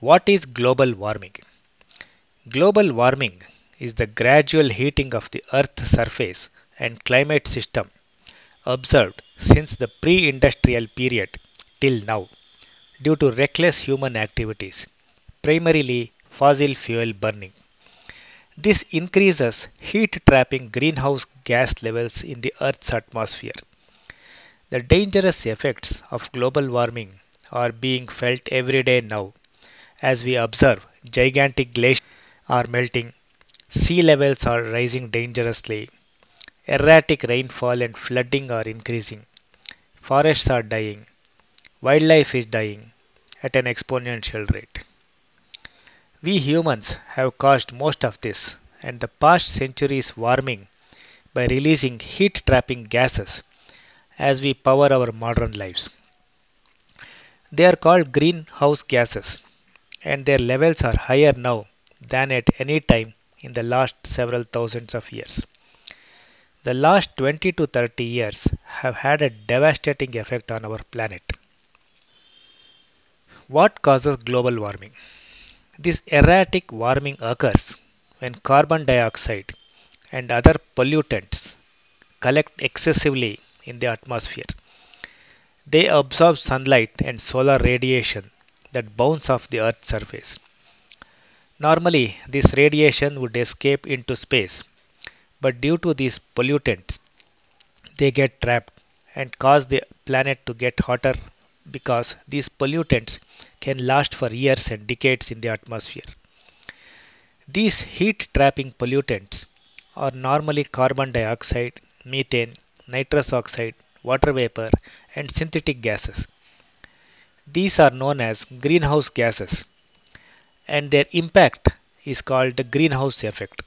What is global warming? Global warming is the gradual heating of the Earth's surface and climate system observed since the pre industrial period till now due to reckless human activities, primarily fossil fuel burning. This increases heat trapping greenhouse gas levels in the Earth's atmosphere. The dangerous effects of global warming are being felt every day now as we observe gigantic glaciers are melting, sea levels are rising dangerously, erratic rainfall and flooding are increasing, forests are dying, wildlife is dying at an exponential rate. We humans have caused most of this, and the past centuries warming by releasing heat trapping gases as we power our modern lives. They are called greenhouse gases, and their levels are higher now than at any time in the last several thousands of years. The last 20 to 30 years have had a devastating effect on our planet. What causes global warming? This erratic warming occurs when carbon dioxide and other pollutants collect excessively in the atmosphere. They absorb sunlight and solar radiation that bounce off the Earth's surface. Normally, this radiation would escape into space, but due to these pollutants, they get trapped and cause the planet to get hotter because these pollutants can last for years and decades in the atmosphere. These heat trapping pollutants are normally carbon dioxide, methane, nitrous oxide, water vapor, and synthetic gases. These are known as greenhouse gases and their impact is called the greenhouse effect.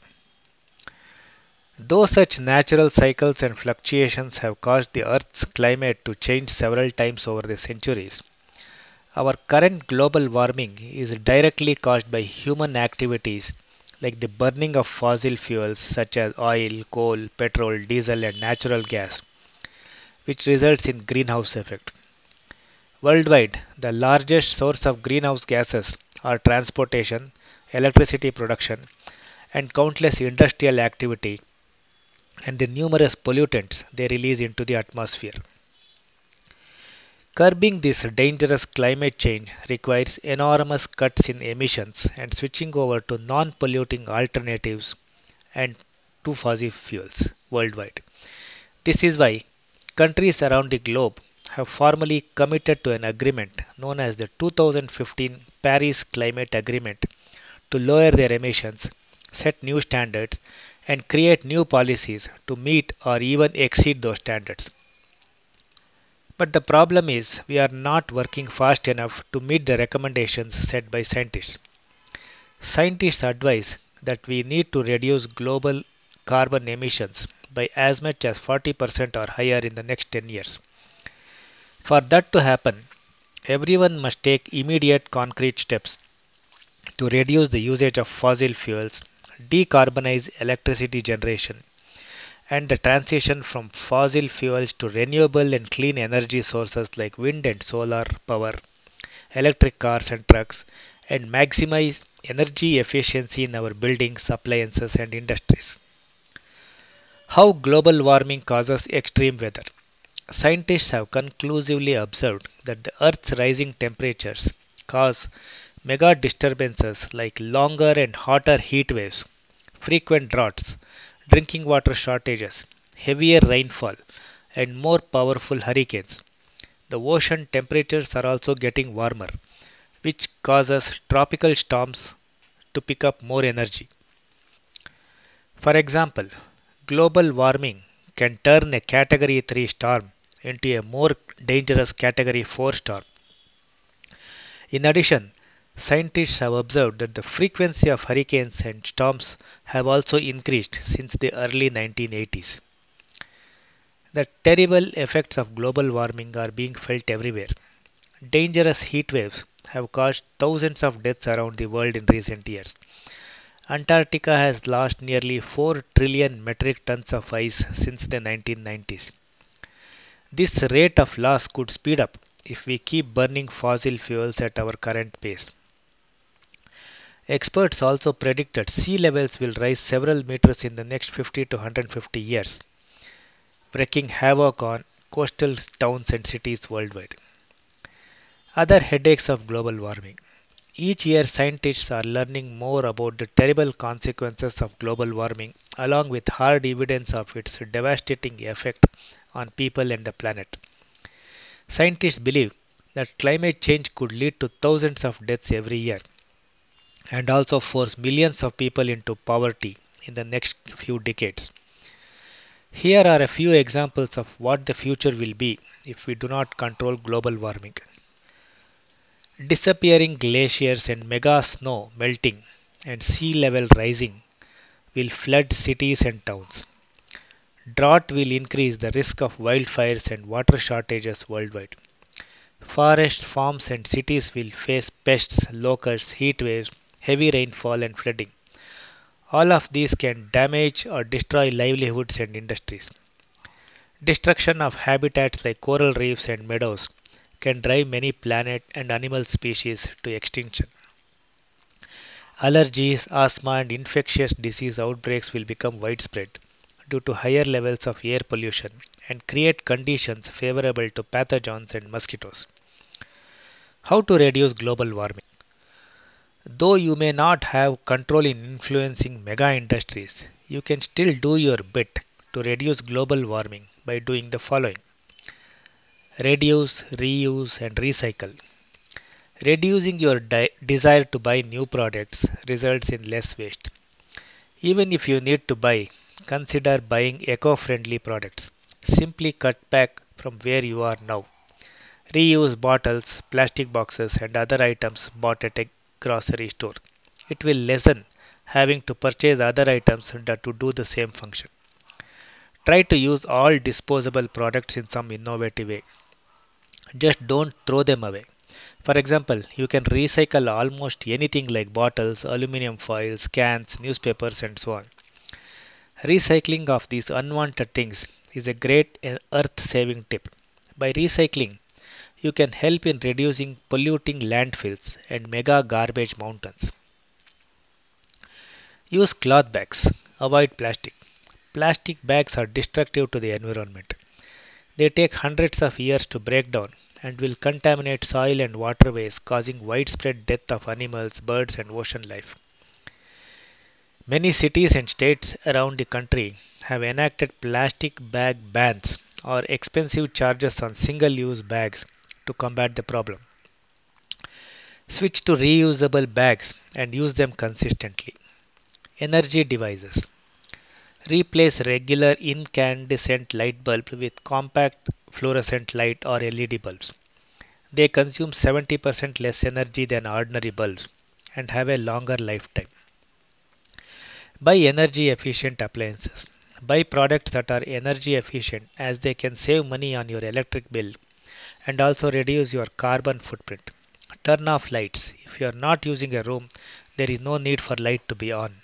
Though such natural cycles and fluctuations have caused the Earth's climate to change several times over the centuries, our current global warming is directly caused by human activities like the burning of fossil fuels such as oil, coal, petrol, diesel, and natural gas, which results in greenhouse effect. Worldwide, the largest source of greenhouse gases are transportation, electricity production, and countless industrial activity and the numerous pollutants they release into the atmosphere. Curbing this dangerous climate change requires enormous cuts in emissions and switching over to non polluting alternatives and to fossil fuels worldwide. This is why countries around the globe have formally committed to an agreement known as the 2015 Paris Climate Agreement to lower their emissions, set new standards, and create new policies to meet or even exceed those standards. But the problem is we are not working fast enough to meet the recommendations set by scientists. Scientists advise that we need to reduce global carbon emissions by as much as 40% or higher in the next 10 years. For that to happen, everyone must take immediate concrete steps to reduce the usage of fossil fuels, decarbonize electricity generation, and the transition from fossil fuels to renewable and clean energy sources like wind and solar power, electric cars and trucks, and maximize energy efficiency in our buildings, appliances, and industries. How global warming causes extreme weather. Scientists have conclusively observed that the Earth's rising temperatures cause mega disturbances like longer and hotter heat waves, frequent droughts, drinking water shortages, heavier rainfall, and more powerful hurricanes. The ocean temperatures are also getting warmer, which causes tropical storms to pick up more energy. For example, global warming can turn a category 3 storm into a more dangerous category 4 storm. In addition, scientists have observed that the frequency of hurricanes and storms have also increased since the early 1980s. The terrible effects of global warming are being felt everywhere. Dangerous heat waves have caused thousands of deaths around the world in recent years. Antarctica has lost nearly 4 trillion metric tons of ice since the 1990s. This rate of loss could speed up if we keep burning fossil fuels at our current pace. Experts also predict that sea levels will rise several meters in the next 50 to 150 years, wreaking havoc on coastal towns and cities worldwide. Other headaches of global warming. Each year, scientists are learning more about the terrible consequences of global warming, along with hard evidence of its devastating effect on people and the planet. Scientists believe that climate change could lead to thousands of deaths every year and also force millions of people into poverty in the next few decades. Here are a few examples of what the future will be if we do not control global warming. Disappearing glaciers and mega snow melting and sea level rising will flood cities and towns. Drought will increase the risk of wildfires and water shortages worldwide. Forests, farms, and cities will face pests, locusts, heat waves, heavy rainfall, and flooding. All of these can damage or destroy livelihoods and industries. Destruction of habitats like coral reefs and meadows can drive many plant and animal species to extinction. Allergies, asthma, and infectious disease outbreaks will become widespread due to higher levels of air pollution and create conditions favorable to pathogens and mosquitoes. How to reduce global warming? Though you may not have control in influencing mega industries, you can still do your bit to reduce global warming by doing the following reduce, reuse, and recycle. Reducing your desire to buy new products results in less waste. Even if you need to buy, consider buying eco friendly products. Simply cut back from where you are now. Reuse bottles, plastic boxes, and other items bought at a grocery store. It will lessen having to purchase other items to do the same function. Try to use all disposable products in some innovative way. Just don't throw them away. For example, you can recycle almost anything like bottles, aluminum foils, cans, newspapers, and so on. Recycling of these unwanted things is a great uh, earth saving tip. By recycling, you can help in reducing polluting landfills and mega garbage mountains. Use cloth bags. Avoid plastic. Plastic bags are destructive to the environment. They take hundreds of years to break down and will contaminate soil and waterways, causing widespread death of animals, birds, and ocean life. Many cities and states around the country have enacted plastic bag bans or expensive charges on single use bags to combat the problem. Switch to reusable bags and use them consistently. Energy devices. Replace regular incandescent light bulb with compact fluorescent light or LED bulbs. They consume 70% less energy than ordinary bulbs and have a longer lifetime. Buy energy efficient appliances. Buy products that are energy efficient as they can save money on your electric bill and also reduce your carbon footprint. Turn off lights. If you are not using a room, there is no need for light to be on.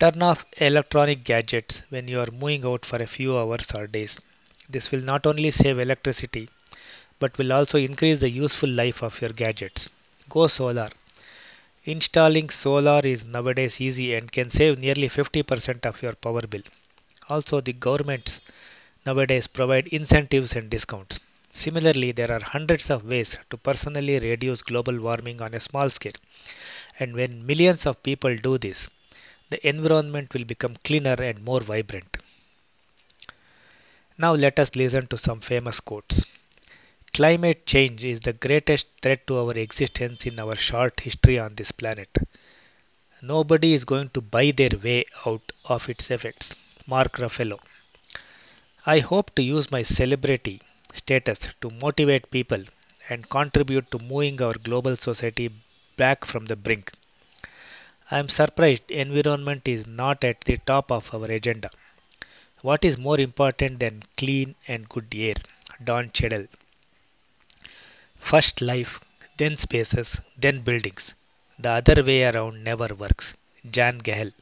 Turn off electronic gadgets when you are moving out for a few hours or days. This will not only save electricity but will also increase the useful life of your gadgets. Go solar. Installing solar is nowadays easy and can save nearly 50% of your power bill. Also, the governments nowadays provide incentives and discounts. Similarly, there are hundreds of ways to personally reduce global warming on a small scale. And when millions of people do this, the environment will become cleaner and more vibrant. Now let us listen to some famous quotes. Climate change is the greatest threat to our existence in our short history on this planet. Nobody is going to buy their way out of its effects. Mark Ruffalo. I hope to use my celebrity status to motivate people and contribute to moving our global society back from the brink. I am surprised environment is not at the top of our agenda. What is more important than clean and good air? Don Cheadle. First life, then spaces, then buildings. The other way around never works. Jan Gehl.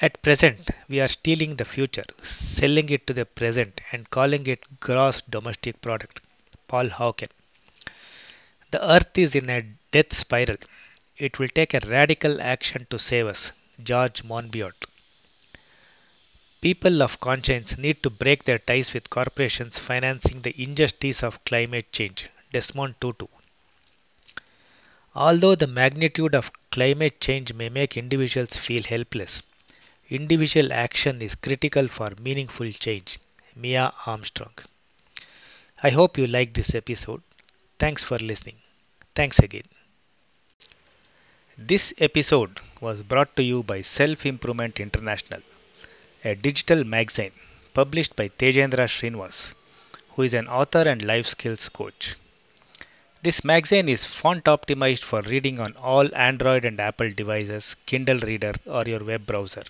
At present, we are stealing the future, selling it to the present, and calling it gross domestic product. Paul Hawken. The earth is in a death spiral. it will take a radical action to save us. George Monbiot. People of conscience need to break their ties with corporations financing the injustice of climate change. Desmond Tutu. Although the magnitude of climate change may make individuals feel helpless, individual action is critical for meaningful change. Mia Armstrong. I hope you liked this episode. Thanks for listening. Thanks again. This episode was brought to you by Self Improvement International, a digital magazine published by Tejendra Srinivas, who is an author and life skills coach. This magazine is font optimized for reading on all Android and Apple devices, Kindle Reader, or your web browser.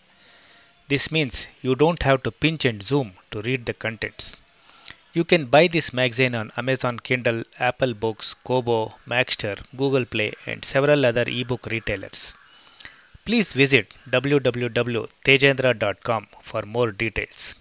This means you don't have to pinch and zoom to read the contents. You can buy this magazine on Amazon Kindle, Apple Books, Kobo, Maxter, Google Play, and several other ebook retailers. Please visit www.tejendra.com for more details.